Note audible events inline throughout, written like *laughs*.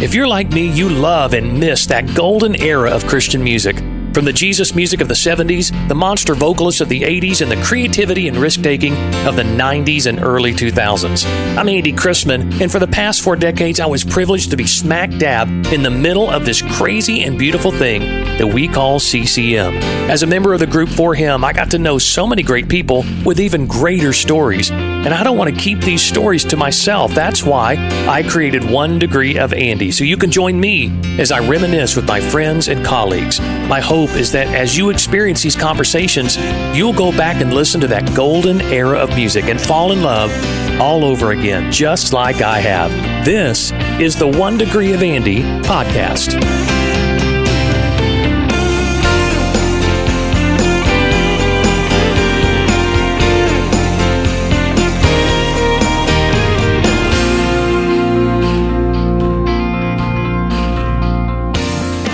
If you're like me, you love and miss that golden era of Christian music. From the Jesus music of the 70s, the monster vocalists of the 80s, and the creativity and risk taking of the 90s and early 2000s. I'm Andy Chrisman, and for the past four decades, I was privileged to be smack dab in the middle of this crazy and beautiful thing that we call CCM. As a member of the group 4Him, I got to know so many great people with even greater stories. And I don't want to keep these stories to myself. That's why I created One Degree of Andy, so you can join me as I reminisce with my friends and colleagues. My hope is that as you experience these conversations, you'll go back and listen to that golden era of music and fall in love all over again, just like I have. This is the One Degree of Andy podcast.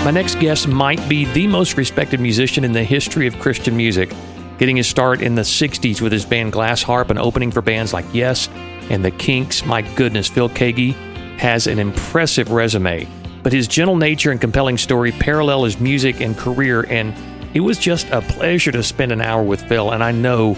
My next guest might be the most respected musician in the history of Christian music, getting his start in the 60s with his band Glass Harp and opening for bands like Yes and The Kinks. My goodness, Phil Keaggy has an impressive resume, but his gentle nature and compelling story parallel his music and career, and it was just a pleasure to spend an hour with Phil, and I know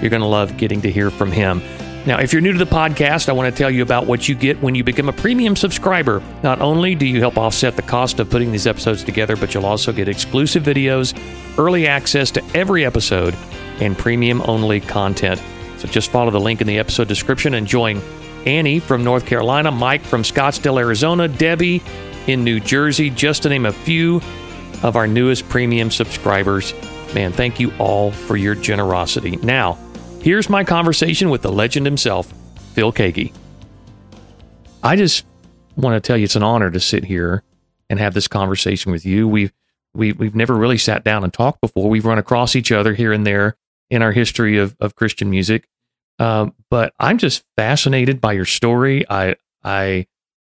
you're going to love getting to hear from him. Now, if you're new to the podcast, I want to tell you about what you get when you become a premium subscriber. Not only do you help offset the cost of putting these episodes together, but you'll also get exclusive videos, early access to every episode, and premium only content. So just follow the link in the episode description and join Annie from North Carolina, Mike from Scottsdale, Arizona, Debbie in New Jersey, just to name a few of our newest premium subscribers. Man, thank you all for your generosity. Now, Here's my conversation with the legend himself, Phil Keaggy. I just want to tell you it's an honor to sit here and have this conversation with you. We've we, we've never really sat down and talked before. We've run across each other here and there in our history of, of Christian music. Um, but I'm just fascinated by your story. I I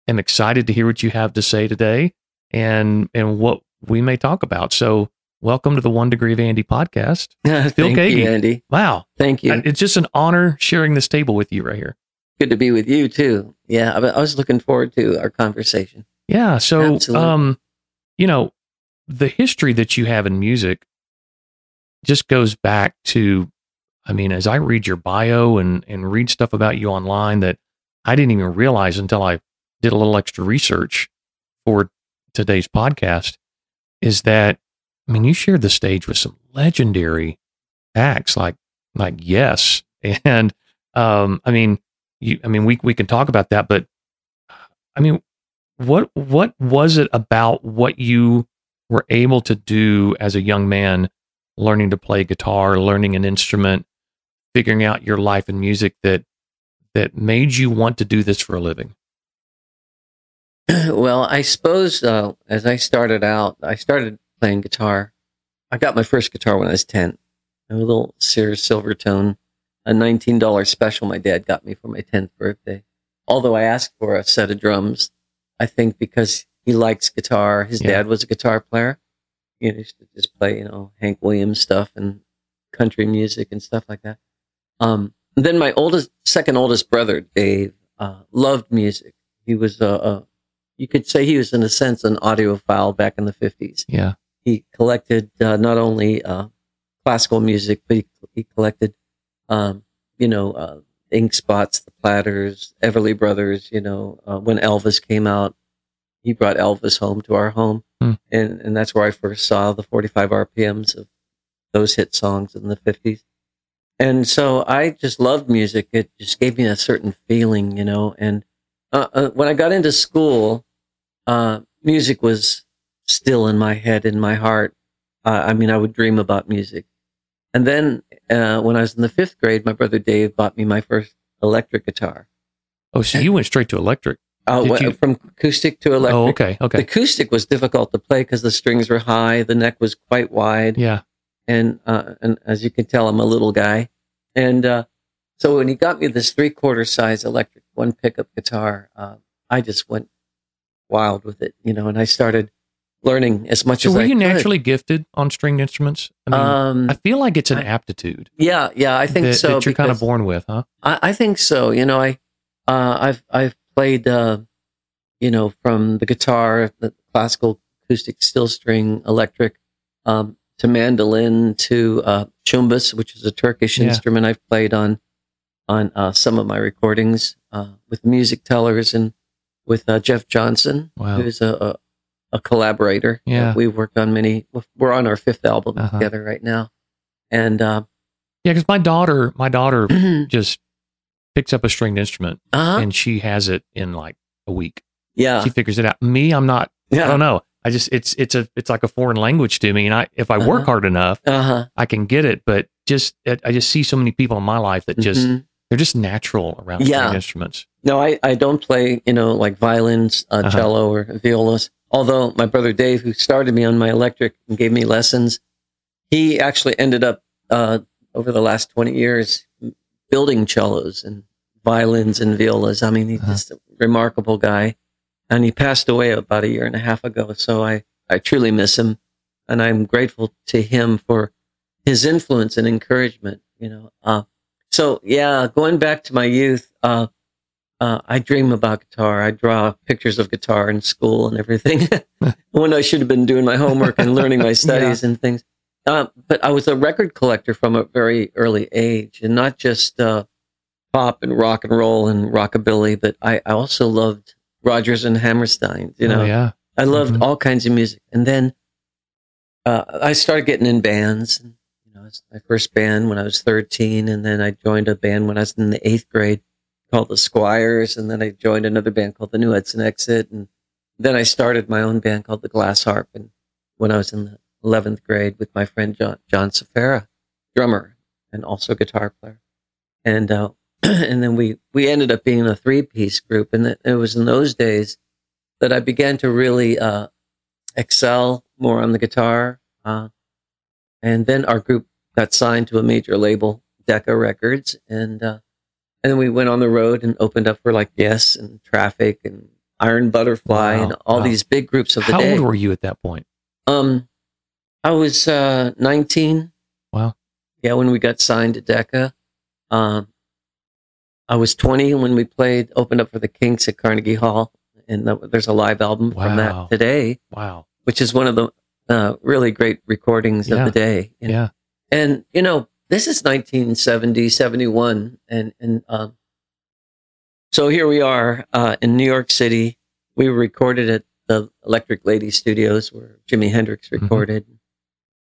am excited to hear what you have to say today and and what we may talk about. So welcome to the One Degree of Andy podcast. *laughs* Phil Thank Keaggy. you, Andy. Wow. Thank you. It's just an honor sharing this table with you right here. Good to be with you too. Yeah, I was looking forward to our conversation. Yeah. So, Absolutely. um, you know, the history that you have in music just goes back to, I mean, as I read your bio and and read stuff about you online that I didn't even realize until I did a little extra research for today's podcast, is that I mean, you shared the stage with some legendary acts like like Yes, *laughs* and um, I mean, you. I mean, we we can talk about that, but I mean, what what was it about what you were able to do as a young man, learning to play guitar, learning an instrument, figuring out your life in music that that made you want to do this for a living? *clears throat* Well, I suppose uh, as I started out, I started playing guitar. I got my first guitar when I was 10. A little Sears Silvertone, a $19 special my dad got me for my 10th birthday. Although I asked for a set of drums, I think because he likes guitar. His yeah. dad was a guitar player. He used to just play, you know, Hank Williams stuff and country music and stuff like that. Um, then my oldest, second oldest brother, Dave, uh, loved music. He was a, a, you could say he was in a sense an audiophile back in the 50s. Yeah. He collected uh, not only uh, classical music, but he, he collected, um, you know, uh, Ink Spots, the Platters, Everly Brothers. You know, uh, when Elvis came out, he brought Elvis home to our home, hmm. and and that's where I first saw the 45 RPMs of those hit songs in the 50s. And so I just loved music. It just gave me a certain feeling, you know. And uh, uh, when I got into school, music was still in my head, in my heart. Uh, I mean, I would dream about music. And then uh, when I was in the fifth grade, my brother Dave bought me my first electric guitar. Oh, so you went straight to electric? Oh, well, you... from acoustic to electric. Oh, okay, okay. The acoustic was difficult to play because the strings were high, the neck was quite wide. Yeah. And uh, and as you can tell, I'm a little guy. And uh, so when he got me this three quarter size electric one pickup guitar, uh, I just went wild with it, you know. And I started learning as much so as were I you could. naturally gifted on stringed instruments? I, mean, um, I feel like it's an aptitude. Yeah, yeah, I think that, so. That you're kind of born with, huh? I, I, think so. You know, I uh, I've I've played uh, you know, from the guitar, the classical, acoustic, steel string, electric, um, to mandolin, to uh, cümbüş, which is a Turkish Yeah. instrument I've played on on uh, some of my recordings uh, with music tellers and with uh, Jeff Johnson, Wow. who's a, a, collaborator. Yeah. we've worked on many. We're on our fifth album Uh-huh. together right now, and uh, Yeah, because my daughter, my daughter *clears throat* just picks up a stringed instrument uh and she has it in like a week. yeah, She figures it out. Me, I'm not. Yeah. I don't know. I just it's it's a it's like a foreign language to me, and I if I work Uh-huh. hard enough, uh huh. I can get it. But just I I just see so many people in my life that just they're just natural around Mm-hmm. Yeah. instruments. No, I, I don't play, you know, like violins, uh, Uh-huh. cello, or violas. Although my brother Dave, who started me on my electric and gave me lessons, he actually ended up uh, over the last 20 years building cellos and violins and violas. I mean, he's Uh-huh. just a remarkable guy. And he passed away about a year and a half ago. So I, I truly miss him. And I'm grateful to him for his influence and encouragement, you know. Uh, so yeah, going back to my youth, uh, uh, I dream about guitar. I draw pictures of guitar in school and everything *laughs* when I should have been doing my homework and learning my *laughs* studies and things. Uh, but I was a record collector from a very early age and not just, uh, pop and rock and roll and rockabilly, but I, I also loved Rodgers and Hammerstein, you know, oh, yeah. I loved Mhm. all kinds of music. And then uh, I started getting in bands. And, you know, my first band when I was 13. And then I joined a band when I was in the eighth grade called the Squires. And then I joined another band called the New Hudson Exit. And then I started my own band called the Glass Harp. And when I was in the 11th grade with my friend John, John Sferra, drummer and also guitar player. And, uh, *clears throat* and then we, we ended up being a three piece group. And it it was in those days that I began to really uh, excel more on the guitar. Uh, and then our group got signed to a major label, Decca Records, and uh, and then we went on the road and opened up for like Yes and Traffic and Iron Butterfly Wow, and all wow. these big groups of the How day. old were you at that point? Um, I was uh, 19. Wow. Yeah, when we got signed to Decca. Um, I was 20 when we played, opened up for the Kinks at Carnegie Hall, and th- there's a live album from that today, Wow. which is one of the uh, really great recordings Yeah. of the day. know. Yeah. And you know, this is 1970, 71, and and um, so here we are uh, in New York City. We recorded at the Electric Lady Studios, where Jimi Hendrix Mhm. recorded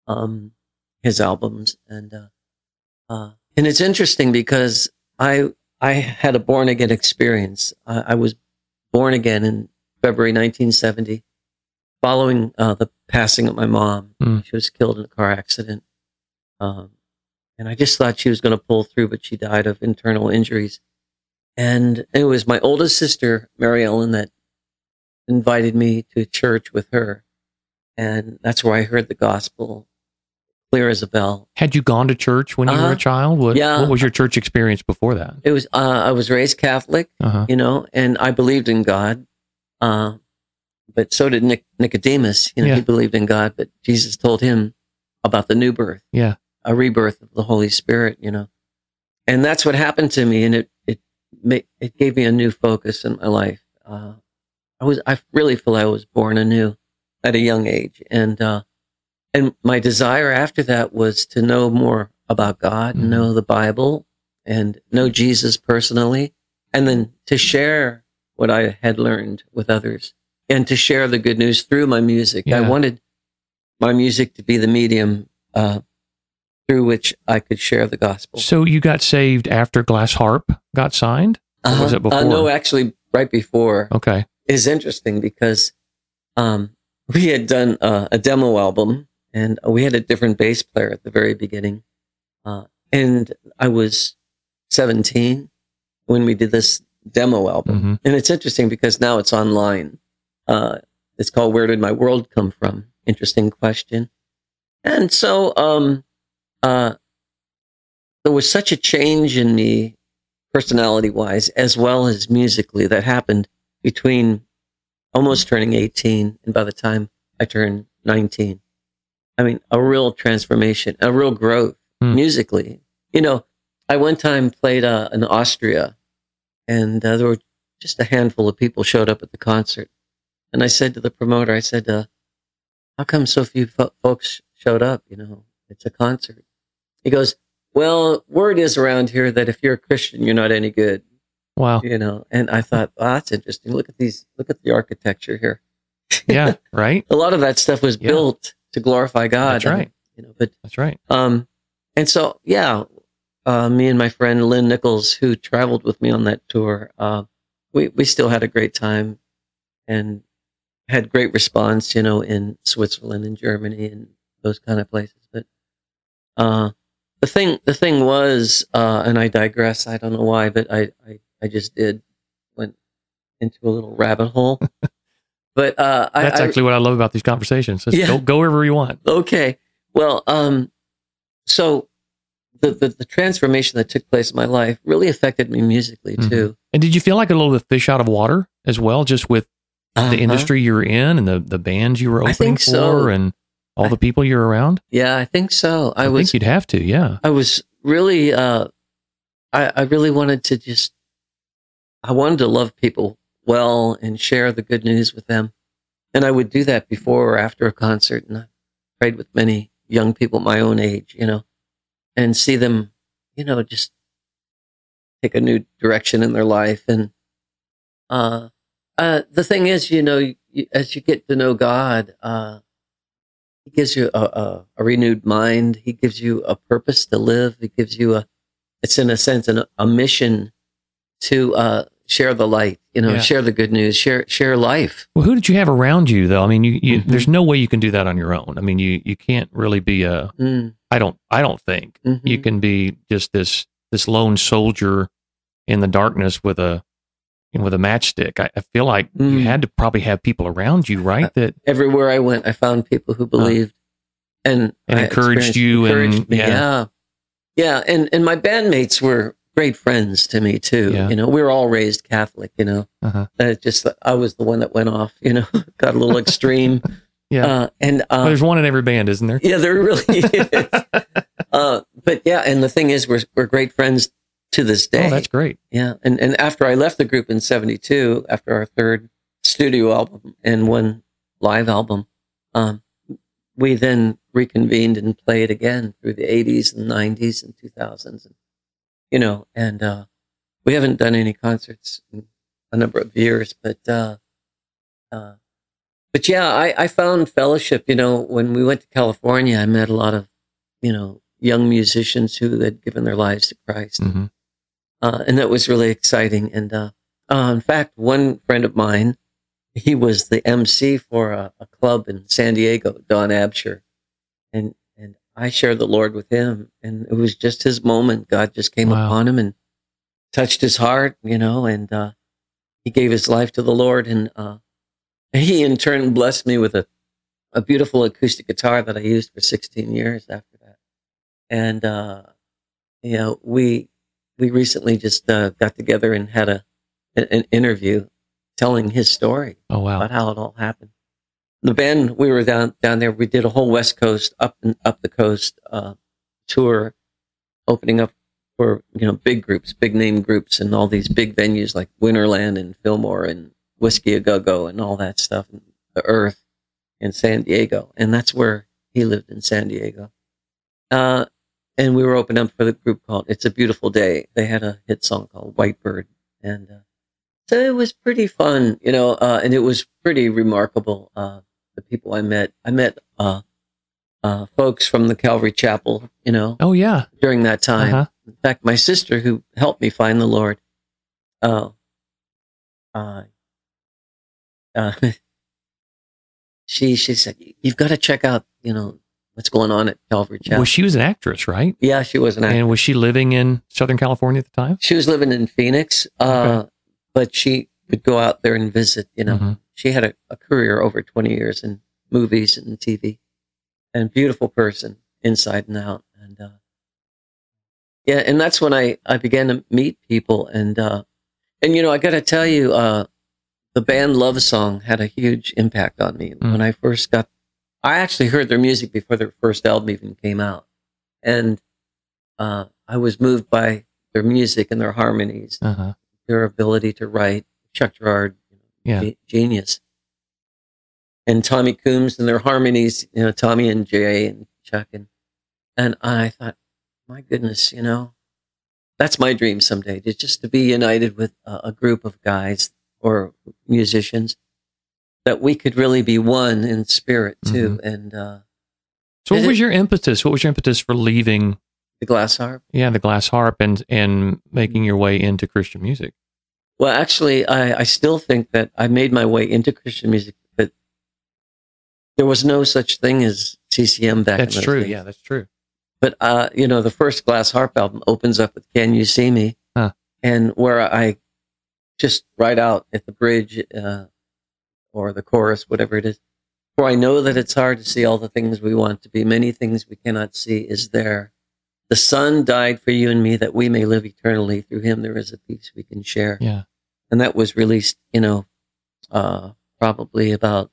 um, his albums, and uh, uh, and it's interesting because I I had a born again experience. I, I was born again in February 1970, following uh, the passing of my mom. Mm. She was killed in a car accident. Um, and I just thought she was going to pull through, but she died of internal injuries. And it was my oldest sister, Mary Ellen, that invited me to church with her. And that's where I heard the gospel clear as a bell. Had you gone to church when you were Uh-huh. a child? What, Yeah. what was your church experience before that? It was, uh, I was raised Catholic, Uh-huh. you know, and I believed in God. Uh, but so did Nic- Nicodemus. You know, Yeah. he believed in God, but Jesus told him about the new birth. Yeah. A rebirth of the Holy Spirit, you know. And that's what happened to me. And it, it, it gave me a new focus in my life. Uh, I was, I really feel I was born anew at a young age. And, uh, and my desire after that was to know more about God, Mhm. know the Bible and know Jesus personally, and then to share what I had learned with others and to share the good news through my music. I wanted my music to be the medium, uh, through which I could share the gospel. So you got saved after Glass Harp got signed? Or was Uh-huh. it before? Uh, no, actually, right before. Okay. It's interesting because um, we had done uh, a demo album and we had a different bass player at the very beginning. Uh, and I was 17 when we did this demo album. Mhm. And it's interesting because now it's online. Uh, it's called Where Did My World Come From? Interesting question. And so, um, uh, there was such a change in me personality wise, as well as musically that happened between almost turning 18 and by the time I turned 19. I mean, a real transformation, a real growth Hmm. musically. You know, I one time played uh, in Austria and uh, there were just a handful of people showed up at the concert. And I said to the promoter, I said, uh, how come so few fo- folks showed up? You know, it's a concert. He goes, well, word is around here that if you're a Christian, you're not any good. Wow. You know, and I thought, oh, that's interesting. Look at these, look at the architecture here. Yeah. *laughs* Right. A lot of that stuff was Yeah. built to glorify God. That's right. You know, but That's right. um, and so, yeah, uh, me and my friend Lynn Nichols, who traveled with me on that tour, uh, we, we still had a great time and had great response, you know, in Switzerland and Germany and those kind of places. But, uh, the thing, the thing was, uh, and I digress. I don't know why, but I, I, I just did went into a little rabbit hole. *laughs* but, uh, That's I, actually what I love about these conversations. Just Yeah. go, go wherever you want. Okay. Well, um, so the, the the transformation that took place in my life really affected me musically Mhm. too. And did you feel like a little bit fish out of water as well, just with the Uh-huh. industry you were in and the, the bands you were I opening think for so. and all I- the people you're around? Yeah, I think so. I, I, was think you'd have to. Yeah. I was really uh, I I really wanted to just I wanted to love people well and share the good news with them, and I would do that before or after a concert, and I prayed with many young people my own age, you know, and see them, you know, just take a new direction in their life. And uh, uh, the thing is, you know, you, as you get to know God, uh, He gives you a, a, a renewed mind. He gives you a purpose to live. He gives you a, it's in a sense, an, a mission to uh, share the light. You know, Yeah. share the good news, share share life. Well, who did you have around you though? I mean, you, you Mhm. there's no way you can do that on your own. I mean, you, you can't really be a, Mm, I don't, I don't think mhm. you can be just this, this lone soldier in the darkness with a, you know, with a matchstick. I, I feel like you Mm. had to probably have people around you, right? That, everywhere I went, I found people who believed and, And encouraged you and- me. yeah. yeah, yeah, and and my bandmates were great friends to me too. Yeah. You know, we were all raised Catholic. You know, uh-huh. uh, just I was the one that went off. You know, *laughs* got a little extreme. *laughs* yeah. uh, and uh, well, there's one in every band, isn't there? yeah, there really *laughs* is. uh, but yeah, and the thing is, we're we're great friends to this day. Oh, that's great. Yeah, and and after I left the group in '72, after our third studio album and one live album, um, we then reconvened and played again through the '80s and '90s and 2000s, and you know, and uh, we haven't done any concerts in a number of years, but uh, uh, but yeah, I, I found fellowship. You know, when we went to California, I met a lot of you know young musicians who had given their lives to Christ hmm uh, and that was really exciting. And uh, uh, in fact, one friend of mine, he was the MC for a, a club in San Diego, Don Absher, and and I shared the Lord with him, and it was just his moment. God just came Wow. upon him and touched his heart, you know, and uh, he gave his life to the Lord, and uh, he in turn blessed me with a a beautiful acoustic guitar that I used for 16 years after that, and uh, you know we we recently just uh, got together and had a an, interview telling his story Oh, wow. about how it all happened. The band we were down down there. We did a whole West Coast up and up the coast uh, tour, opening up for you know big groups, big name groups, and all these big venues like Winterland and Fillmore and Whisky a Go Go and all that stuff, and the Earth in San Diego, and that's where he lived in San Diego. Uh, and we were opening up for the group called "It's a Beautiful Day." They had a hit song called "White Bird," and uh, so it was pretty fun, you know, uh, and it was pretty remarkable. Uh, the people I met, I met uh, uh, folks from the Calvary Chapel, you know, Oh, yeah. during that time. Uh-huh. In fact, my sister, who helped me find the Lord, uh, uh, uh, *laughs* she she said, "You've got to check out, you know, what's going on at Calvary Chapel." Well, she was an actress, right? yeah, she was an actor. And was she living in Southern California at the time? She was living in Phoenix, uh, but she would go out there and visit. You know, Mhm. she had a, a career over 20 years in movies and TV and beautiful person inside and out. And, uh, yeah, and that's when I, I began to meet people and, uh, and, you know, I got to tell you, uh, the band Love Song had a huge impact on me Mm. when I first got, I actually heard their music before their first album even came out. And, uh, I was moved by their music and their harmonies Uh-huh. their ability to write, Chuck Girard, Yeah. ge- genius. And Tommy Coomes and their harmonies, you know, Tommy and Jay and Chuck and and I thought, my goodness, you know, that's my dream someday, to just to be united with a, a group of guys or musicians that we could really be one in spirit too. And uh, So, what was it- your impetus? What was your impetus for leaving? the glass harp. Yeah, the glass harp and and making your way into Christian music. Well, actually, I, I still think that I made my way into Christian music, but there was no such thing as CCM back then. That's true. days. Yeah, that's true. But uh, you know, the first Glass Harp album opens up with "Can You See Me," Huh. and where I just right out at the bridge uh, or the chorus, whatever it is, for I know that it's hard to see all the things we want to be. Many things we cannot see is there. The Son died for you and me that we may live eternally. Through Him, there is a peace we can share. Yeah. And that was released, you know, uh, probably about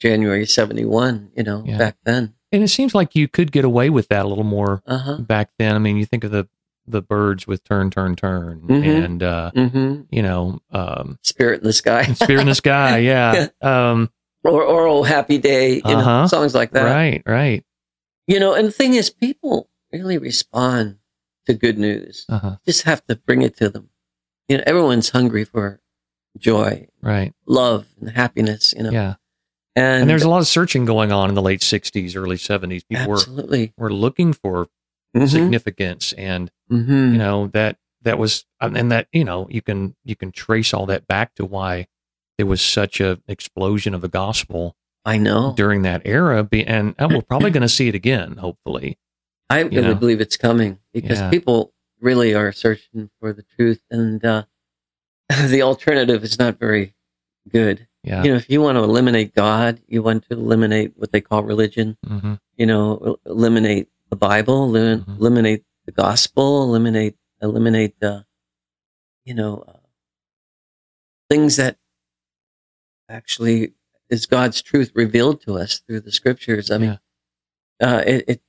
January '71. You know, Yeah. back then. And it seems like you could get away with that a little more Uh huh. back then. I mean, you think of the the Byrds with turn, turn, turn, Mhm. and uh, Mm-hmm. you know, um, Spirit in the Sky. *laughs* Spirit in the Sky. *laughs* Yeah. Um, or or oh happy day you Uh-huh. know songs like that right. Right. you know and the thing is people really respond to good news Uh huh. Just have to bring it to them you know everyone's hungry for joy Right. love and happiness you know Yeah. and, And there's a lot of searching going on in the late '60s, early '70s. People were absolutely were looking for Mhm. significance, and Mhm. you know that that was and that you know you can you can trace all that back to why there was such a explosion of the gospel i know during that era be, and, we're probably going to see it again hopefully i you know. believe it's coming because Yeah. people really are searching for the truth and uh, *laughs* the alternative is not very good yeah you know if you want to eliminate god you want to eliminate what they call religion hmm you know, eliminate the Bible, Mhm. eliminate the gospel, eliminate, eliminate the, you know, uh, things that actually is God's truth revealed to us through the scriptures. I mean, uh, it, it,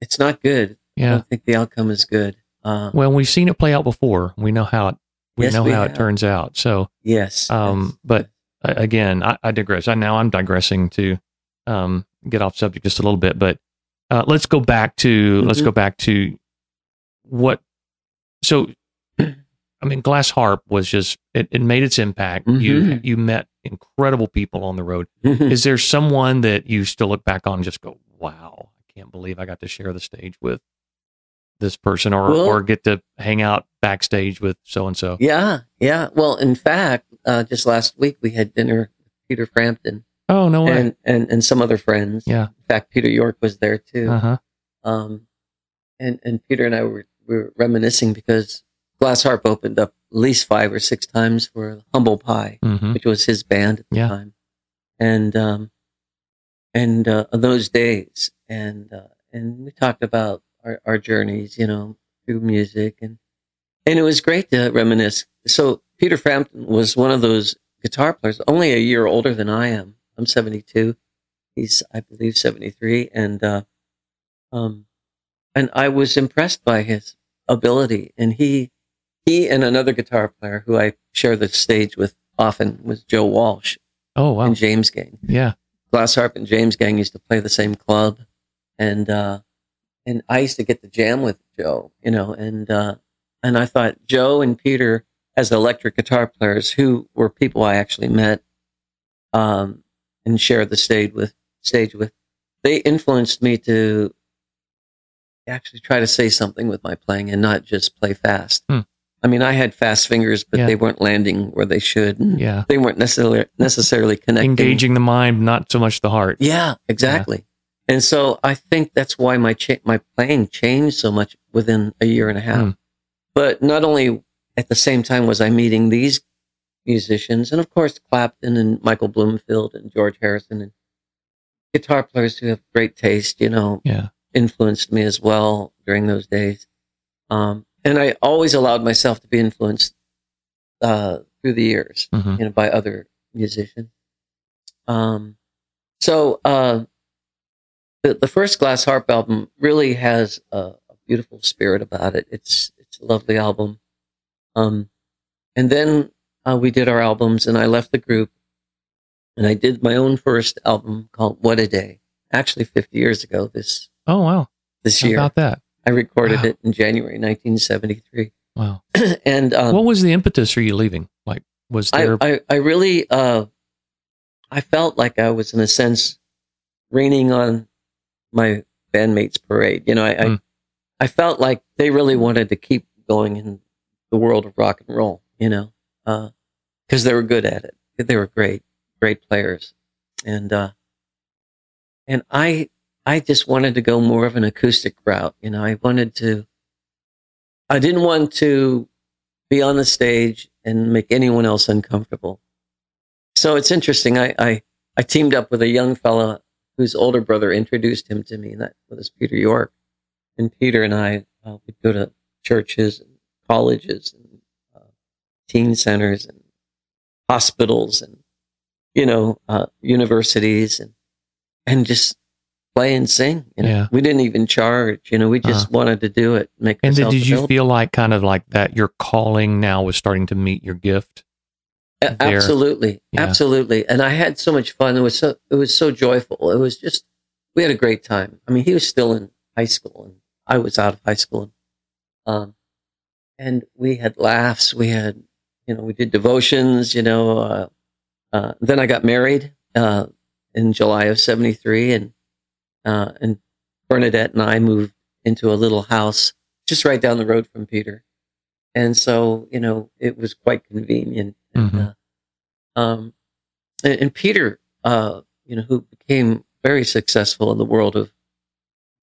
it's not good. I don't think the outcome is good. Uh, well we've seen it play out before we know how it we Yes, know we how it turns out so yes. um, yes. but uh, again I, I digress I now I'm digressing to um, get off subject just a little bit but uh, let's go back to let's Mhm. go back to what so *clears throat* I mean Glass Harp was just it, it made its impact you Mhm. you met incredible people on the road is there someone that you still look back on and just go wow I can't believe I got to share the stage with this person or Well- or get to hang out backstage with so and so yeah, yeah. Well, in fact, uh, just last week we had dinner with Peter Frampton oh no way and, and, and some other friends. yeah In fact, Peter York was there too. uh-huh Um, and and Peter and I were, were reminiscing because Glass Harp opened up at least five or six times for Humble Pie, hmm which was his band at the Yeah. time, and um, and uh, those days, and uh, and we talked about our, our journeys, you know, through music, and and it was great to reminisce. So Peter Frampton was one of those guitar players, only a year older than I am. I'm 72. He's, I believe, 73, and uh, um, and I was impressed by his ability. And he, he and another guitar player who I share the stage with often was Joe Walsh oh wow and James Gang. yeah Glass Harp and James Gang used to play the same club, and uh, and I used to get the jam with Joe, you know, and uh, and I thought Joe and Peter as electric guitar players who were people I actually met, um, and shared the stage with stage with, they influenced me to actually try to say something with my playing and not just play fast. Hmm. I mean, I had fast fingers, but Yeah. they weren't landing where they should. and yeah They weren't necessarily necessarily connecting. engaging the mind not so much the heart Yeah, exactly. And so I think that's why my cha- my playing changed so much within a year and a half. Hmm. But not only at the same time was I meeting these musicians, and of course Clapton and Michael Bloomfield and George Harrison and guitar players who have great taste, you know, yeah influenced me as well during those days. Um, and I always allowed myself to be influenced uh, through the years hmm you know, by other musicians. Um, so uh, the the first Glass Harp album really has a, a beautiful spirit about it. It's it's a lovely album. Um, and then uh, we did our albums, and I left the group, and I did my own first album called "What a Day." Actually, 50 years ago this Oh wow. this How year. about that? I recorded Wow. it in January 1973, Wow. *clears throat* and um, what was the impetus for you leaving? Like, was I, there? I, I really, uh, I felt like I was in a sense raining on my bandmates' parade. You know, I, Hmm. I, I felt like they really wanted to keep going in the world of rock and roll. You know, because they were good at it. They were great, great players, and uh, and I, I just wanted to go more of an acoustic route. You know, I wanted to. I didn't want to be on the stage and make anyone else uncomfortable. So it's interesting. I, I, I teamed up with a young fella whose older brother introduced him to me, and that was Peter York. And Peter and I uh, would go to churches and colleges and uh, teen centers and hospitals and, you know, uh, universities and, and just play and sing. You know? Yeah. We didn't even charge, you know, we just wanted to do it, make and did, you feel like kind of like that your calling now was starting to meet your gift? A-. Absolutely, Yeah. absolutely. And I had so much fun. It was so it was so joyful. It was just we had a great time. I mean, he was still in high school, and I was out of high school. Um, and we had laughs. We had, you know, we did devotions. You know, uh, uh, then I got married uh, in July of '73, and uh, and Bernadette and I moved into a little house just right down the road from Peter. And so, you know, it was quite convenient. And, Mhm. uh, um, and, and Peter, uh, you know, who became very successful in the world of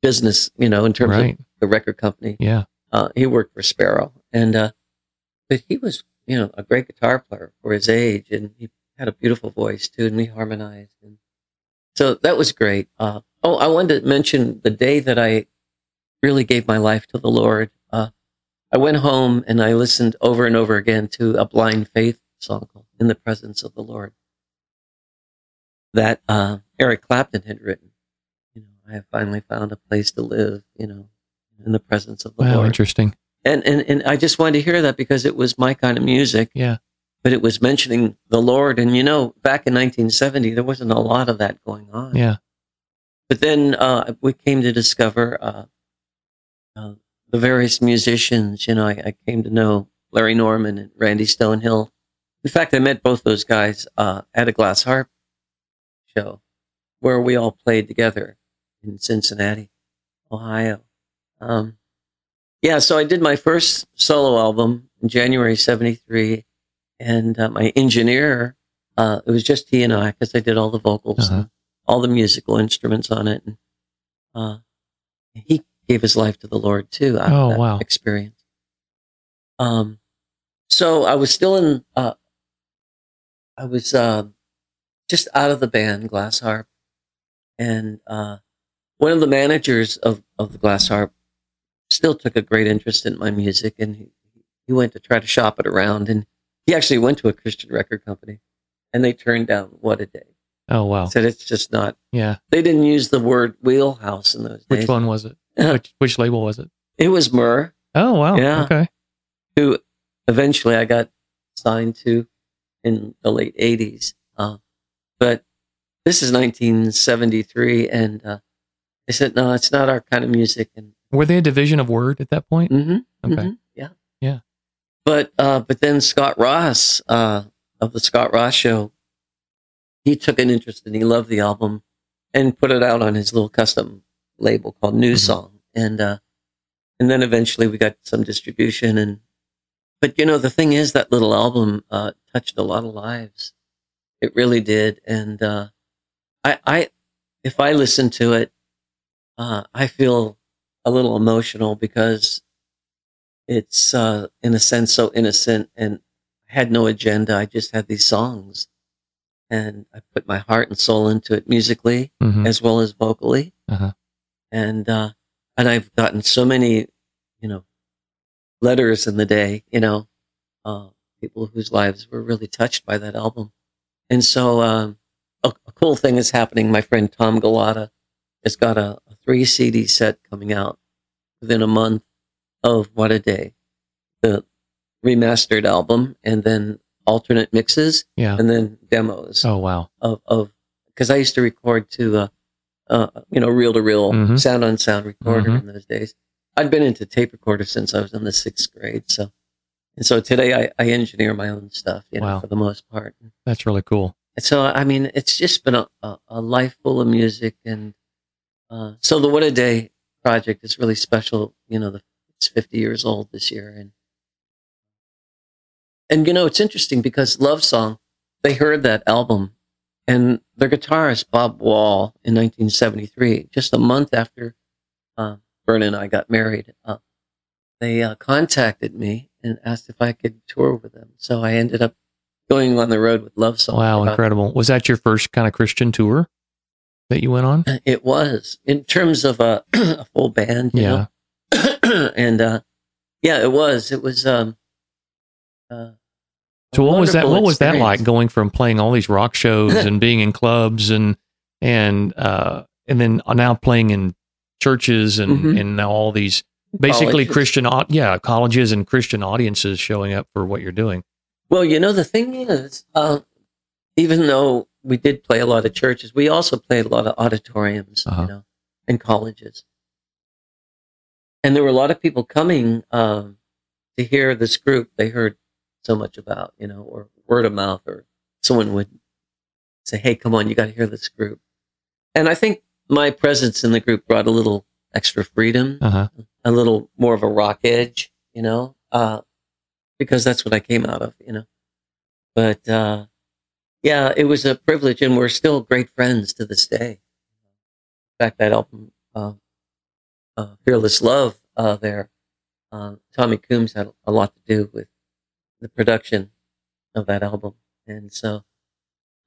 business, you know, in terms Right. of the record company, Yeah. uh, he worked for Sparrow, and uh, but he was, you know, a great guitar player for his age, and he had a beautiful voice too, and we harmonized, and so that was great. Uh, oh, I wanted to mention the day that I really gave my life to the Lord. Uh, I went home and I listened over and over again to a Blind Faith song called "In the Presence of the Lord" that uh, Eric Clapton had written. You know, I have finally found a place to live. You know, in the presence of the Wow. Lord Interesting. and, and and I just wanted to hear that because it was my kind of music, Yeah. but it was mentioning the Lord. And you know, back in 1970, there wasn't a lot of that going on. Yeah. But then uh, we came to discover uh, uh, the various musicians. You know, I, I came to know Larry Norman and Randy Stonehill. In fact, I met both those guys uh, at a glass harp show where we all played together in Cincinnati, Ohio. Um, yeah, so I did my first solo album in January '73, and uh, my engineer, uh, it was just he and I because I did all the vocals, Uh-huh. All the musical instruments on it, and uh, he gave his life to the Lord too. out of Oh, that wow. Experience. Um, so I was still in. Uh, I was uh, just out of the band, Glass Harp, and uh, one of the managers of of the Glass Harp still took a great interest in my music, and he, he went to try to shop it around, and he actually went to a Christian record company, and they turned down "What a Day." Oh wow. Said it's just not. Yeah. They didn't use the word wheelhouse in those Which days. one was it? Which which label was it? It was Myrrh, Oh wow. Yeah. Okay. who eventually I got signed to in the late '80s. Uh, but this is 1973, and uh, they said, "No, it's not our kind of music." And Were they a division of Word at that point? hmm Okay. yeah, Yeah. But uh, but then Scott Ross uh, of the Scott Ross Show, he took an interest and he loved the album, and put it out on his little custom label called New Mhm. Song, and uh, and then eventually we got some distribution and. But you know the thing is that little album uh, touched a lot of lives. It really did, and uh, I, I, if I listen to it, uh, I feel a little emotional because it's uh, in a sense so innocent and had no agenda. I just had these songs, and I put my heart and soul into it musically Mhm. as well as vocally, Uh-huh. and uh, and I've gotten so many, you know, letters in the day, you know, uh, people whose lives were really touched by that album, and so um, a, a cool thing is happening. My friend Tom Galata has got a, a three CD set coming out within a month of What a Day, the remastered album, and then alternate mixes Yeah. and then demos Oh wow. of of because I used to record to uh, uh you know reel to reel Mhm. sound on sound recorder Mhm. in those days. I'd been into tape recorder since I was in the sixth grade, so and so today I, I engineer my own stuff, you know, Wow. for the most part. That's really cool. And so I mean, it's just been a, a, a life full of music, and uh, so the What a Day project is really special. You know, the, it's 50 years old this year, and and you know it's interesting because Love Song, they heard that album, and their guitarist Bob Wall in 1973, just a month after uh, Vernon and I got married, uh, they uh, contacted me and asked if I could tour with them. So I ended up going on the road with Love Song. Wow, incredible. Was that your first kind of Christian tour that you went on? It was in terms of a, *clears throat* a full band, you Yeah. know? *coughs* and uh, yeah, it was. It was. Um, uh, So what was that? What was that like going from playing all these rock shows *laughs* and being in clubs and and uh and then now playing in churches and Mhm. and now all these basically Colleges. Christian yeah colleges and Christian audiences showing up for what you're doing. Well, you know, the thing is, uh, even though we did play a lot of churches, we also played a lot of auditoriums, Uh-huh. you know, and colleges. And there were a lot of people coming um, to hear this group they heard so much about, you know, or word of mouth, or someone would say, "Hey, come on, you got to hear this group." And I think my presence in the group brought a little extra freedom Uh huh. a little more of a rock edge, you know, uh, because that's what I came out of, you know. But uh, yeah, it was a privilege, and we're still great friends to this day. In fact, that album, uh, uh, "Fearless Love," uh, there, uh, Tommy Coomes had a lot to do with the production of that album, and so,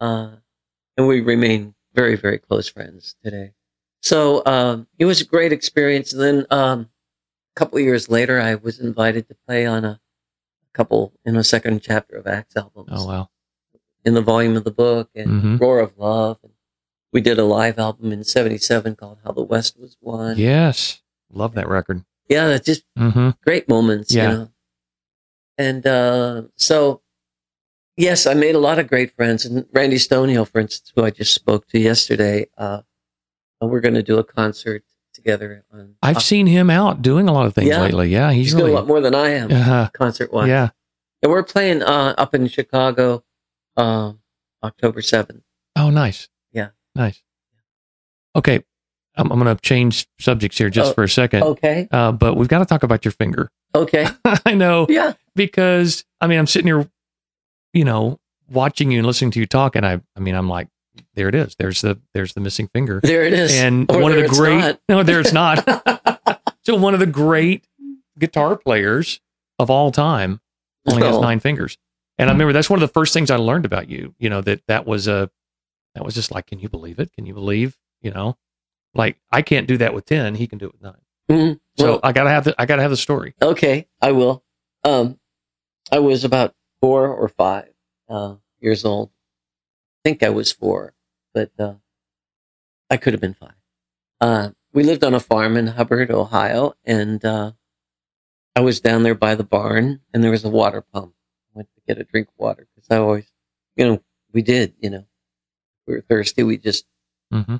uh, and we remain very, very close friends today. So um, it was a great experience. And then um, a couple of years later, I was invited to play on a couple in a second chapter of Acts albums Oh wow. in the volume of the book and Mhm. Roar of Love. And we did a live album in '77 called How the West Was Won. Yes, love that record. yeah, just hmm great moments. Yeah. You know? And uh, so, yes, I made a lot of great friends. And Randy Stonehill, for instance, who I just spoke to yesterday, uh, we're going to do a concert together. On I've seen him out doing a lot of things Yeah. lately. Yeah, he's, he's really doing a lot more than I am uh, concert wise. yeah. And we're playing uh, up in Chicago uh, October 7th. Oh, nice. Yeah. nice. Okay, I'm, I'm going to change subjects here just Oh, for a second. Okay. Uh, but we've got to talk about your finger. Okay. *laughs* I know Yeah. because I mean I'm sitting here, you know, watching you and listening to you talk, and I, I mean I'm like, there it is. There's the there's the missing finger, There it is. and Or one of the great. not. No, there it's not. *laughs* so one of the great guitar players of all time only has Oh. nine fingers, and I hmm. remember that's one of the first things I learned about you. You know that that was a that was just like, can you believe it? Can you believe? You know, like I can't do that with ten. He can do it with nine. Mhm. So Well, I gotta have the I gotta have the story. okay, I will. Um, I was about four or five uh, years old. I think I was four, but uh, I could have been five. Uh, we lived on a farm in Hubbard, Ohio, and uh, I was down there by the barn, and there was a water pump. I went to get a drink of water because I always, you know, we did, you know, we were thirsty. We just hmm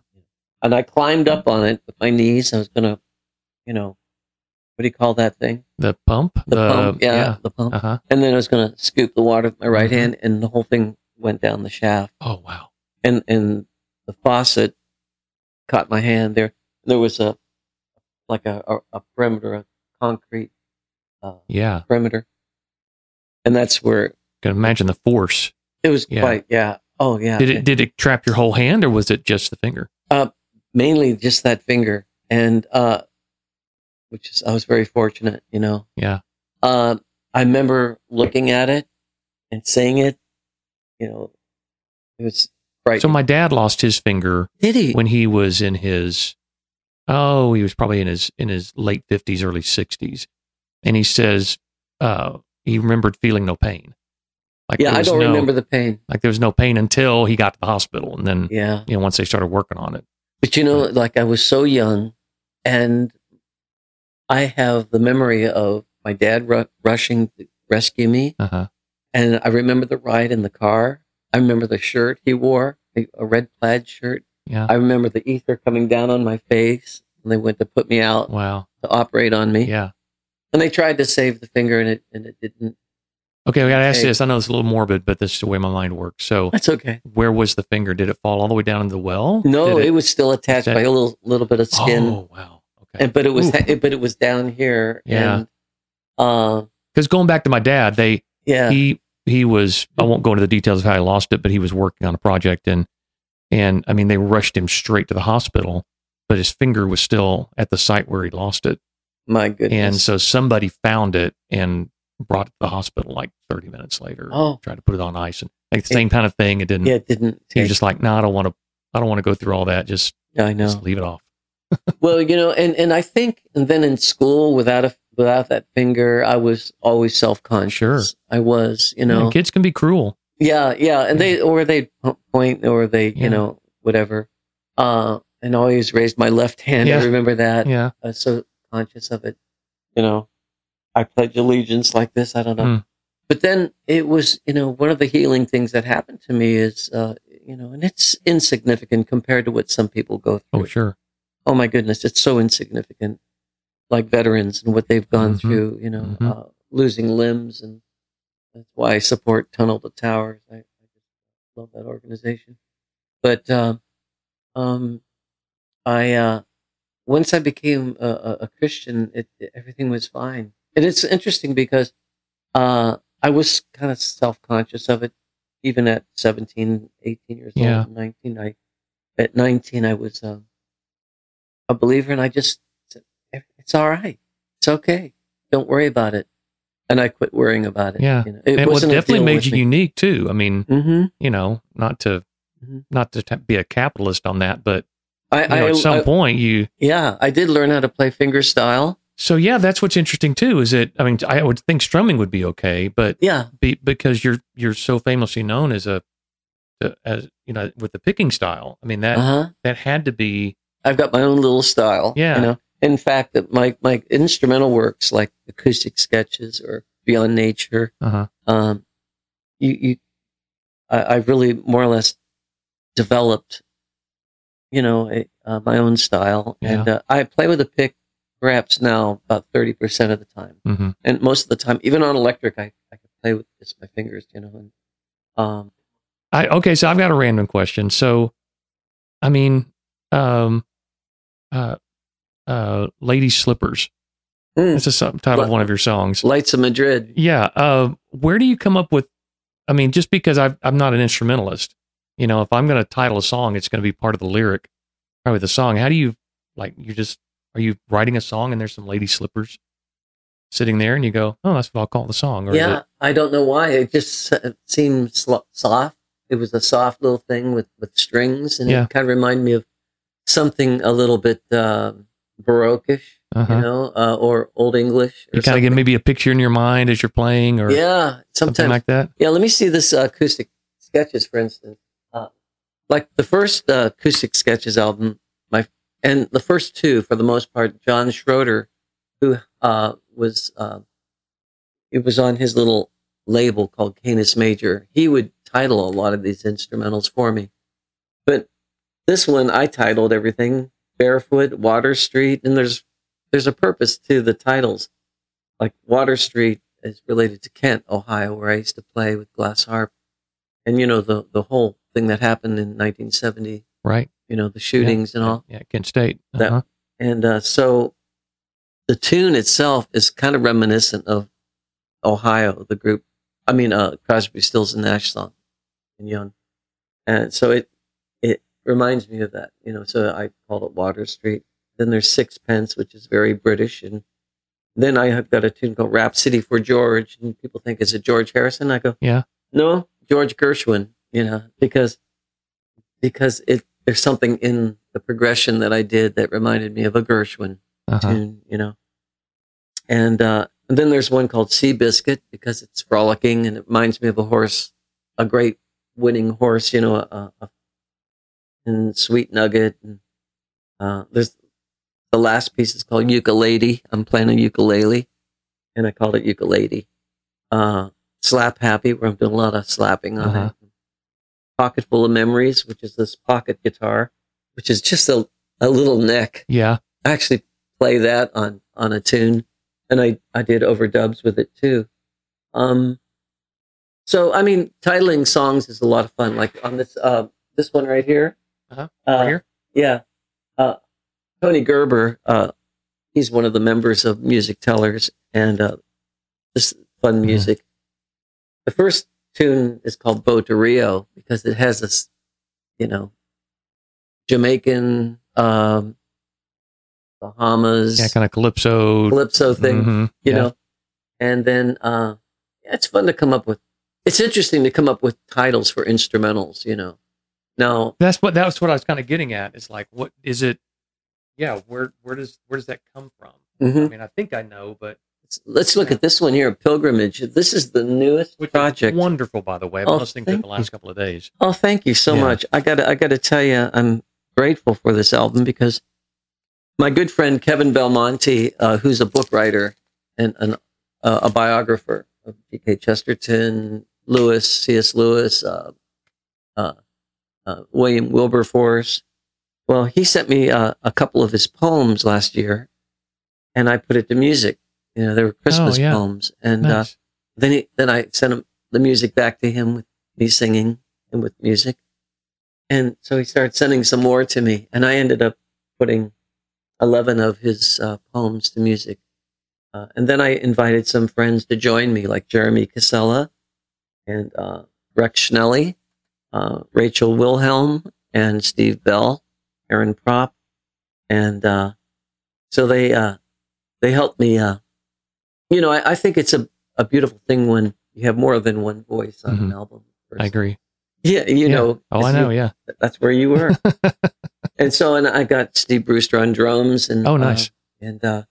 and I climbed up on it with my knees. I was gonna, you know, what do you call that thing? The pump. The, pump, yeah, the pump. Uh huh. And then I was gonna scoop the water with my right Mhm. hand, and the whole thing went down the shaft, Oh wow. and and the faucet caught my hand. There, there was a like a a, a perimeter, a concrete uh, Yeah. perimeter, and that's where Can imagine the force. it was Yeah. quite. Yeah. Oh yeah. Did it did it trap your whole hand or was it just the finger? Uh, mainly just that finger, and uh, which is I was very fortunate, you know. Yeah. Um, I remember looking at it and saying it. You know, it was right. So my dad lost his finger Did he? when he was in his oh, he was probably in his in his late fifties, early sixties. And he says uh he remembered feeling no pain. Like yeah, I don't no- remember the pain. like there was no pain until he got to the hospital and then Yeah, you know, once they started working on it. but you know, like I was so young, and I have the memory of my dad ru- rushing to rescue me, Uh-huh. and I remember the ride in the car. I remember the shirt he wore, a red plaid shirt. Yeah. I remember the ether coming down on my face, and they went to put me out wow. to operate on me. Yeah. And they tried to save the finger, and it and it didn't. Okay, we got to ask Okay. this. I know it's a little morbid, but this is the way my mind works. So, That's okay. where was the finger? Did it fall all the way down into the well? No, Did it, was still attached that- by a little little bit of skin, Oh, wow. And but it was Ooh. but it was down here. Yeah. And, uh, Because going back to my dad, they yeah. he he was I won't go into the details of how he lost it, but he was working on a project and and I mean they rushed him straight to the hospital, but his finger was still at the site where he lost it. my goodness. And so somebody found it and brought it to the hospital like 30 minutes later. Oh. Tried to put it on ice and like the same kind of thing. It didn't. yeah, it didn't. He was just like, no, I don't want to. I don't want to go through all that. Just, I know. just leave it off. Well, you know, and, and I think, and then in school, without a without that finger, I was always self conscious. Sure. I was, you Yeah, know, kids can be cruel. yeah, yeah, and they or they point or they, Yeah. you know, whatever, uh, and always raised my left hand. Yeah. I remember that. Yeah. I was so conscious of it. You know, I pledge allegiance like this. I don't know. Hmm. But then it was, you know, one of the healing things that happened to me is, uh, you know, and it's insignificant compared to what some people go through Oh, sure. Oh my goodness, it's so insignificant. Like veterans and what they've gone Mhm. through, you know, Mhm. uh, losing limbs, and that's why I support Tunnel to Towers. I, I just love that organization. But um, um, I uh, once I became a, a, a Christian, it, it- everything was fine. And it's interesting because uh, I was kind of self conscious of it, even at 17, 18 years Yeah. old, 19. I at 19, I was um, a believer, and I just said, "It's all right, it's okay, don't worry about it." And I quit worrying about it. Yeah. you know. it and what definitely made you me. unique too. I mean, Mhm. you know, not to Mhm. not to be a capitalist on that, but I, know, I, at some I- point you. yeah, I did learn how to play finger style. So yeah, that's what's interesting too. Is it? I mean, I would think strumming would be okay, but Yeah, be, because you're you're so famously known as a as you know with the picking style. I mean that uh huh. that had to be I've got my own little style. Yeah. You know, in fact, that my my instrumental works like acoustic sketches or Beyond Nature. uh-huh. Um, you you, I, I really more or less developed, you know, a, uh, my own style, Yeah. and uh, I play with a pick perhaps now about thirty percent of the time, hmm and most of the time, even on electric, I I can play with just my fingers, you know, and um, I okay, so I've got a random question. So, I mean, um, uh, uh, lady slippers. mm, That's a sub- title of one of your songs. Lights of Madrid. Yeah. Uh, where do you come up with? I mean, just because I've, I'm not an instrumentalist, you know, if I'm going to title a song, it's going to be part of the lyric, probably the song. How do you like? You just are you writing a song and there's some lady slippers sitting there, and you go, oh, that's what I'll call the song. Or yeah, it- I don't know why. It just s- seemed soft. It was a soft little thing with, with strings, and Yeah. it kind of reminded me of something a little bit uh, baroqueish, uh-huh. you know, uh, or Old English. Or you kind of get maybe a picture in your mind as you're playing, or yeah, something sometimes. like that. yeah, let me see this uh, acoustic sketches, for instance. Uh, like the first uh, acoustic sketches album, my and the first two, for the most part, John Schroeder, who uh, was uh, it was on his little label called Canis Major. He would title a lot of these instrumentals for me, but this one I titled everything Barefoot, Water Street, and there's there's a purpose to the titles. Like Water Street is related to Kent, Ohio, where I used to play with Glass Harp, and you know the the whole thing that happened in 1970. Right. You know the shootings yeah. and all. Yeah, Kent State. That- Uh-huh. And uh, so the tune itself is kind of reminiscent of Ohio, the group. I mean, uh, Crosby, Stills, and Nash song, and Young. And so it reminds me of that, you know. So I called it Water Street. Then there's Sixpence, which is very British, and then I have got a tune called Rhapsody for George, and people think is it George Harrison? I go, Yeah. no, George Gershwin, you know, because because it there's something in the progression that I did that reminded me of a Gershwin Uh-huh. tune, you know. And, uh, and then there's one called Seabiscuit because it's frolicking and it reminds me of a horse, a great winning horse, you know, a, a, and Sweet Nugget. And, uh, there's the last piece is called Ukulele. I'm playing a ukulele and I called it ukulele. Uh, Slap Happy, where I'm doing a lot of slapping on Uh-huh. it. Pocket Full of Memories, which is this pocket guitar, which is just a, a little neck. Yeah. I actually play that on, on a tune and I, I did overdubs with it too. Um, so, I mean, titling songs is a lot of fun. Like on this, uh, this one right here. Uh-huh. Uh, here. yeah. Uh, Tony Gerber, uh, he's one of the members of Music Tellers and, uh, just fun Mhm. music. The first tune is called Bo to Rio because it has this, you know, Jamaican, um, Bahamas, Yeah. Kind of calypso. calypso thing, Mhm. you Yeah. know. And then uh, yeah, it's fun to come up with. It's interesting to come up with titles for instrumentals, you know. Now, That's what that was what I was kind of getting at. It's like, what is it? Yeah, where where does where does that come from? mhm. I mean, I think I know, but let's look Yeah. at this one here, Pilgrimage. This is the newest which project. wonderful, by the way. I've been Oh, listening to it the last couple of days. Oh, thank you so Yeah. much. I got I got to tell you, I'm grateful for this album because my good friend Kevin Belmonte, uh, who's a book writer and an, uh, a biographer of G.K. Chesterton, Lewis, C.S. Lewis, uh, uh, uh, William Wilberforce. Well, he sent me uh, a couple of his poems last year, and I put it to music. You know, they were Christmas Oh, yeah. poems, and uh, then he, then I sent him the music back to him with me singing and with music. And so he started sending some more to me, and I ended up putting 11 of his uh, poems to music. Uh, and then I invited some friends to join me, like Jeremy Casella and uh, Rex Schnelly, uh, Rachel Wilhelm, and Steve Bell, Erin Propp. And uh, so they uh, they helped me. Uh, you know, I, I think it's a, a beautiful thing when you have more than one voice on an Mhm. album. I agree. Yeah, you Yeah. know. Oh, I you- know. Yeah. that's where you were. *laughs* and so, and I got Steve Brewster on drums, and Oh, uh, nice. and uh,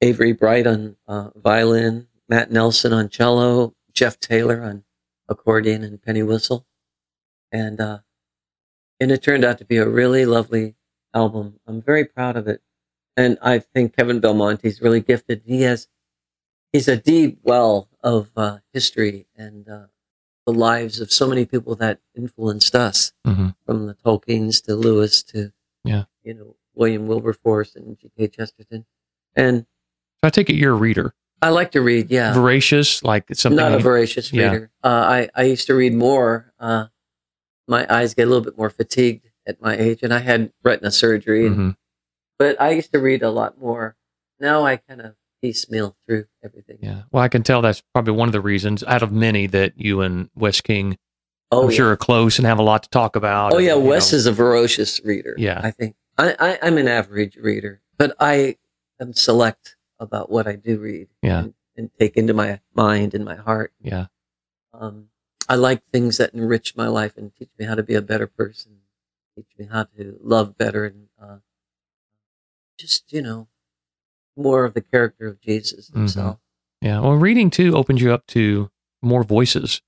Avery Bright on uh, violin, Matt Nelson on cello, Jeff Taylor on accordion and penny whistle, and uh, and it turned out to be a really lovely album. I'm very proud of it, and I think Kevin Belmonte's really gifted. He has he's a deep well of uh, history and uh, the lives of so many people that influenced us hmm from the Tolkien's to Lewis to Yeah. you know William Wilberforce and G.K. Chesterton, and I take it you're a reader, I like to read. Yeah, voracious, like it's something. not a voracious Yeah. reader. Uh, I I used to read more. Uh, my eyes get a little bit more fatigued at my age, and I had retina surgery, and- Mhm. but I used to read a lot more. Now I kind of piecemeal through everything. Yeah. Well, I can tell that's probably one of the reasons out of many that you and Wes King, Oh I'm yeah. sure, are close and have a lot to talk about. Oh and, yeah, Wes know, is a ferocious reader. Yeah. I think I, I I'm an average reader, but I am select about what I do read. Yeah. and, and take into my mind and my heart. Yeah. Um, I like things that enrich my life and teach me how to be a better person, teach me how to love better, and uh, just you know more of the character of Jesus Mm-hmm. himself. Yeah. Well, reading too opens you up to more voices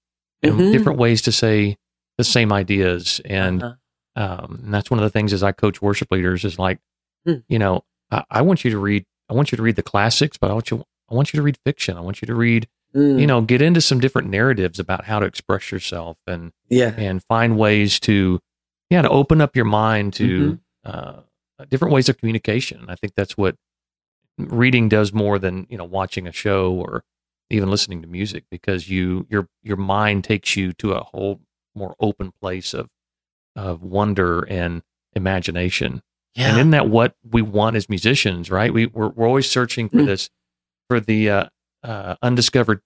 and Mhm. different ways to say the same ideas. And, Uh-huh. um, and that's one of the things as I coach worship leaders is like, Hmm. you know, I, I want you to read, I want you to read the classics, but I want you, I want you to read fiction. I want you to read, Mm, you know, get into some different narratives about how to express yourself and, yeah, and find ways to, yeah, to open up your mind to, Mm-hmm. uh, different ways of communication. I think that's what reading does more than you know watching a show or even listening to music because you your your mind takes you to a whole more open place of of wonder and imagination. yeah, And isn't that what we want as musicians, right? We we're, we're always searching for Mm. this for the uh, uh, undiscovered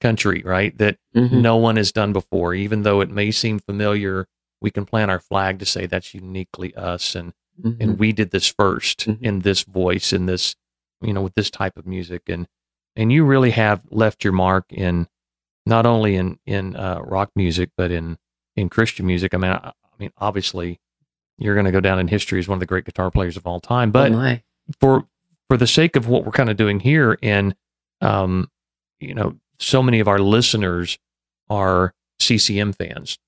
country, right? That Mhm. no one has done before, even though it may seem familiar. We can plant our flag to say that's uniquely us, and Mhm. and we did this 1st Mhm. in this voice in this you know with this type of music and and you really have left your mark in not only in in uh, rock music but in in christian music i mean I, I mean obviously you're going to go down in history as one of the great guitar players of all time but oh for for the sake of what we're kind of doing here and um you know so many of our listeners are ccm fans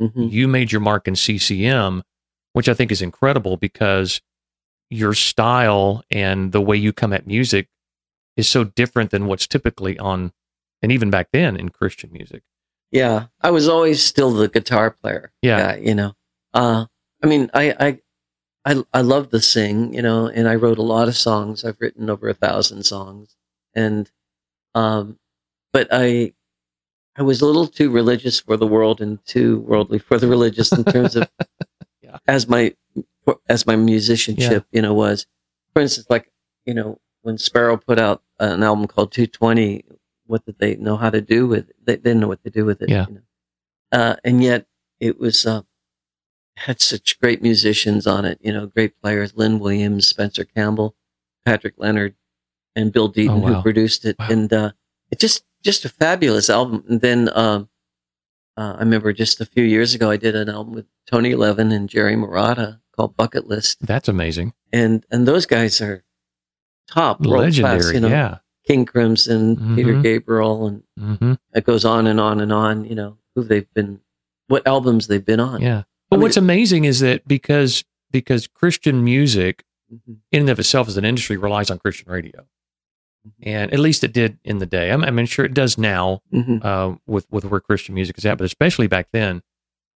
Mhm. you made your mark in CCM, which I think is incredible because your style and the way you come at music is so different than what's typically on and even back then in Christian music. Yeah, I was always still the guitar player. Yeah. guy, you know. Uh, I mean, I, I, I, I love to sing, you know, and I wrote a lot of songs. I've written over a thousand songs, and, um, but I, I was a little too religious for the world and too worldly for the religious in terms of *laughs* Yeah. as my as my musicianship, you know, was. For instance, like you know, when Sparrow put out an album called 220, what did they know how to do with it? They didn't know what to do with it. Yeah. You know? uh, and yet it was uh, had such great musicians on it. You know, great players: Lynn Williams, Spencer Campbell, Patrick Leonard, and Bill Deaton, Oh, wow. who produced it. Wow. And uh, it just just a fabulous album. And then um, uh, I remember just a few years ago, I did an album with Tony Levin and Jerry Marotta called Bucket List, That's amazing. and and those guys are top Legendary. class. You know, yeah. King Crimson, Peter Mhm. Gabriel, and hmm it goes on and on and on. You know who they've been, what albums they've been on. Yeah. But I mean, what's amazing is that because because Christian music Mhm. in and of itself as an industry relies on Christian radio. Mhm. And at least it did in the day. I'm, I'm sure it does now Mhm. uh, with with where Christian music is at, but especially back then,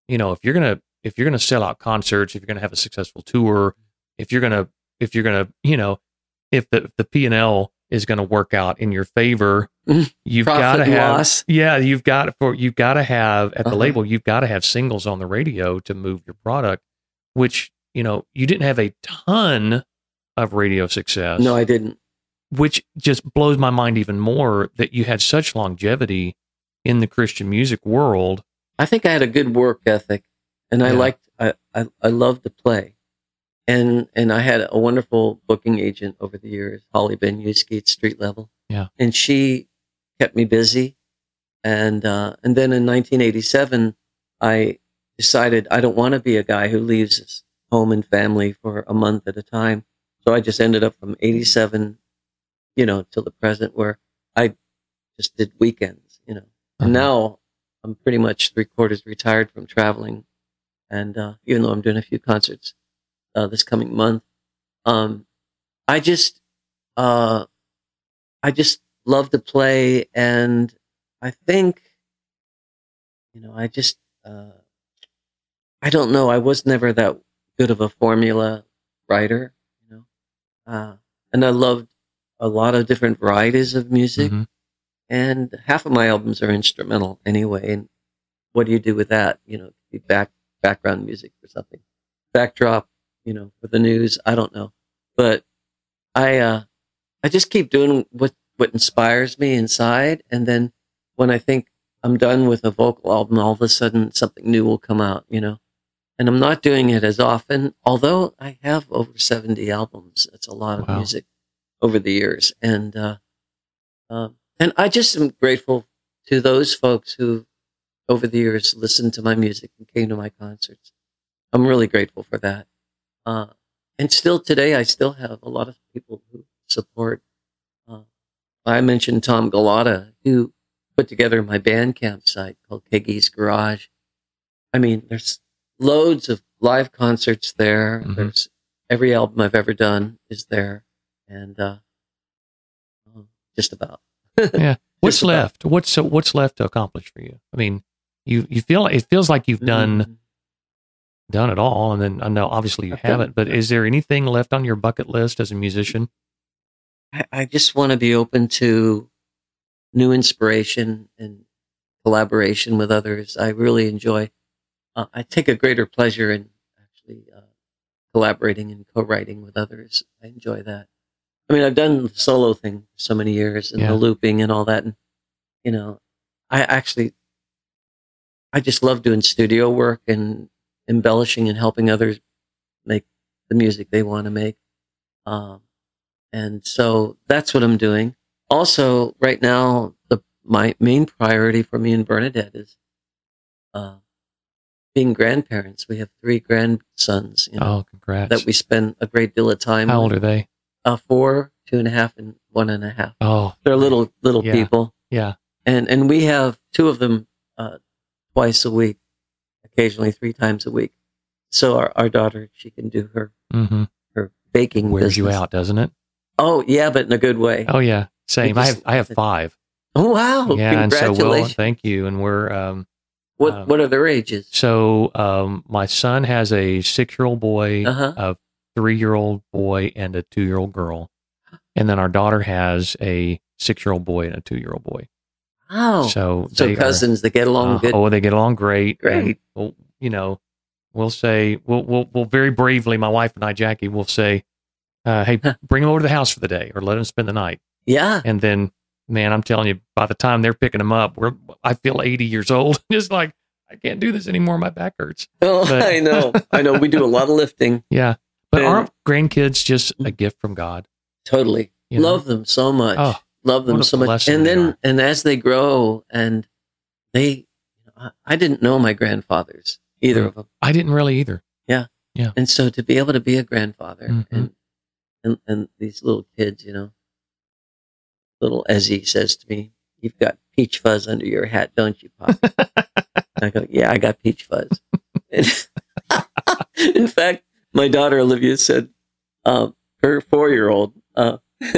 you know, if you're gonna if you're gonna sell out concerts, if you're gonna have a successful tour, if you're gonna if you're gonna you know if the if the P and L is gonna work out in your favor, Mhm. you've got to have loss. yeah, you've got for you've got to have at the Uh-huh. label, you've got to have singles on the radio to move your product, which you know you didn't have a ton of radio success No, I didn't. Which just blows my mind even more that you had such longevity in the Christian music world. I think I had a good work ethic, and I liked. I, I I loved to play, and and I had a wonderful booking agent over the years, Holly Benyuski at Street Level. Yeah. and she kept me busy, and uh, and then in 1987, I decided I don't want to be a guy who leaves his home and family for a month at a time. So I just ended up from 87, you know, till the present, where I just did weekends, you know. And Uh-huh. now I'm pretty much three quarters retired from traveling. And uh, even though I'm doing a few concerts uh, this coming month, um, I just, uh, I just love to play. And I think, you know, I just, uh, I don't know. I was never that good of a formula writer, you know. Uh, and I loved a lot of different varieties of music Mhm. and half of my albums are instrumental anyway. And what do you do with that? You know, be back background music or something, backdrop, you know, for the news. I don't know, but I uh, I just keep doing what what inspires me inside, and then when I think I'm done with a vocal album, all of a sudden something new will come out. You know. And I'm not doing it as often, although I have over 70 albums. That's a lot of Wow. music over the years. And, uh, um, and I just am grateful to those folks who, over the years, listened to my music and came to my concerts. I'm really grateful for that. Uh, and still today, I still have a lot of people who support. Uh, I mentioned Tom Galata, who put together my Bandcamp site called Keaggy's Garage. I mean, there's loads of live concerts there. Mhm. There's every album I've ever done is there, and uh, just about. Yeah. *laughs* What's Just about. left? What's so what's left to accomplish for you? I mean, you you feel it feels like you've done Mhm. done it all, and then I know obviously you I've haven't. But is there anything left on your bucket list as a musician? I, I just want to be open to new inspiration and collaboration with others. I really enjoy. Uh, I take a greater pleasure in actually uh, collaborating and co-writing with others. I enjoy that. I mean, I've done the solo thing for so many years and Yeah. the looping and all that, and you know, I actually, I just love doing studio work and embellishing and helping others make the music they want to make. Um, and so that's what I'm doing. Also, right now, the my main priority for me and Bernadette is uh, being grandparents. We have three grandsons, you know, Oh, congrats! that we spend a great deal of time. How with. old are they? Uh, four, two and a half, and one and a half. Oh, They're little little Yeah. people, yeah. and and we have two of them uh, twice a week, occasionally three times a week. So our, our daughter, she can do her Mm-hmm. her baking. Wears you out, doesn't it? Oh yeah, but in a good way. Oh yeah, same. I have I have *laughs* five. Oh wow! yeah, and so well, thank you. And we're um, what um, what are their ages? so um, my son has a six year old boy, Uh-huh. a three year old boy, and a two year old girl, and then our daughter has a six year old boy and a two year old boy. Oh, So So they are- cousins that get along Uh, good. Oh, they get along great. Great. And we'll, you know, we'll say we'll, we'll we'll very bravely, my wife and I, Jackie, will say, uh, "Hey, *laughs* bring them over to the house for the day, or let them spend the night." yeah. And then, man, I'm telling you, by the time they're picking them up, we're I feel 80 years old. *laughs* Just like I can't do this anymore. My back hurts. Oh, but- I know. I know. We do a lot of lifting. *laughs* Yeah, but And- aren't grandkids just a gift from God? Totally. You know? Love them so much. Oh, Love them so much. And then, and as they grow and they, I- I didn't know my grandfathers, either Mm. of them. I didn't really either. Yeah. Yeah. And so to be able to be a grandfather Mhm. and, and, and these little kids, you know, little Ezzy says to me, you've got peach fuzz under your hat, don't you, Pop? *laughs* I go, yeah, I got peach fuzz. *laughs* In fact, my daughter Olivia said, um, her four-year-old, uh, *laughs*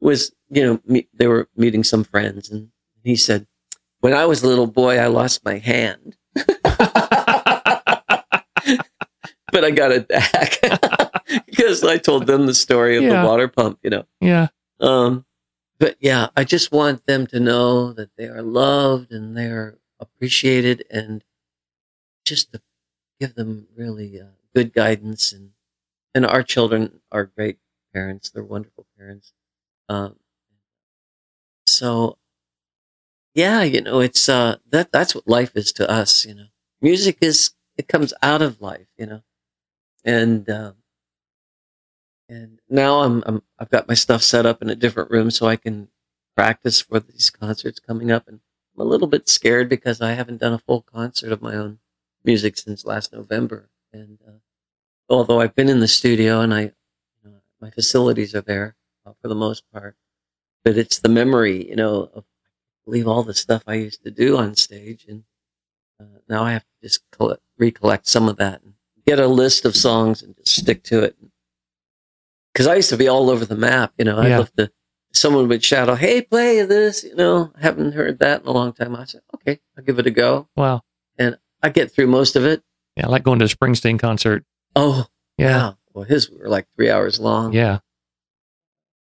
was, you know, me, they were meeting some friends and he said, when I was a little boy, I lost my hand. *laughs* but I got it back *laughs* because I told them the story of Yeah. the water pump, you know. yeah, Um, but yeah, I just want them to know that they are loved and they are appreciated and just to give them really uh, good guidance and, and our children are great parents. They're wonderful parents. Um, so yeah, you know, it's, uh, that, that's what life is to us, you know, music is, it comes out of life, you know, and, um, and now I'm, I'm I've got my stuff set up in a different room so I can practice for these concerts coming up. And I'm a little bit scared because I haven't done a full concert of my own music since last November. And uh, although I've been in the studio and I, my facilities are there uh, for the most part, but it's the memory, you know, of I believe all the stuff I used to do on stage, and uh, now I have to just collect, recollect some of that and get a list of songs and just stick to it because I used to be all over the map. You know, I'd Yeah. love to. Someone would shout, out, "Hey, play this!" You know, I haven't heard that in a long time. I said, "Okay, I'll give it a go." wow, And I get through most of it. yeah, I like going to a Springsteen concert. Oh, Yeah, wow. Well, his were like three hours long. yeah.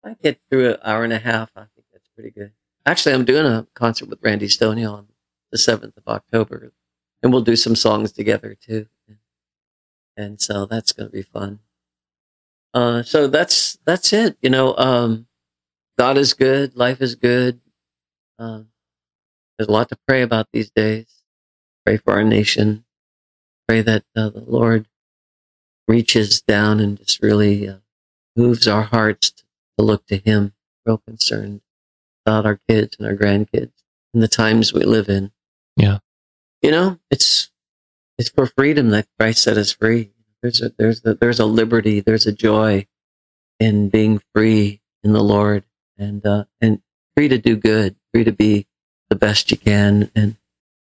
I get through an hour and a half. I think that's pretty good. Actually, I'm doing a concert with Randy Stonehill on the seventh of October, and we'll do some songs together too. And so that's going to be fun. Uh, so that's that's it. You know, um, God is good. Life is good. Um, there's a lot to pray about these days. Pray for our nation. Pray that uh, the Lord reaches down and just really uh, moves our hearts to, to look to Him, real concerned about our kids and our grandkids and the times we live in. Yeah. You know, it's it's for freedom that Christ set us free. There's a there's a, there's a liberty, there's a joy in being free in the Lord and uh, and free to do good, free to be the best you can. And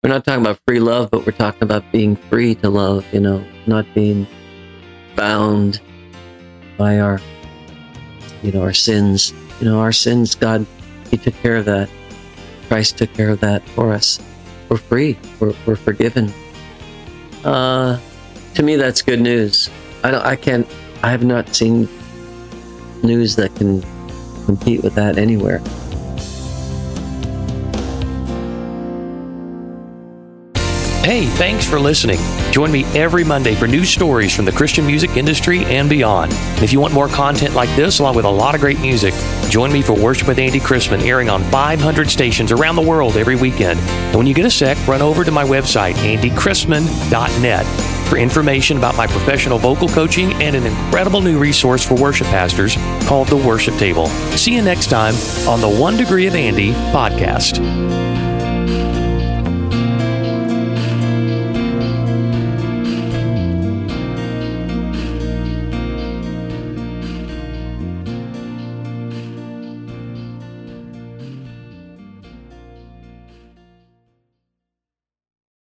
we're not talking about free love, but we're talking about being free to love. You know, not being bound by our you know our sins. You know, our sins. God, He took care of that. Christ took care of that for us. We're free. We're, we're forgiven. Uh, to me, that's good news. I don't. I can't. I have not seen news that can compete with that anywhere. Hey, thanks for listening. Join me every Monday for news stories from the Christian music industry and beyond. And if you want more content like this, along with a lot of great music, join me for Worship with Andy Chrisman, airing on 500 stations around the world every weekend. And when you get a sec, run over to my website, andychrisman.net, for information about my professional vocal coaching and an incredible new resource for worship pastors called The Worship Table. See you next time on the One Degree of Andy podcast.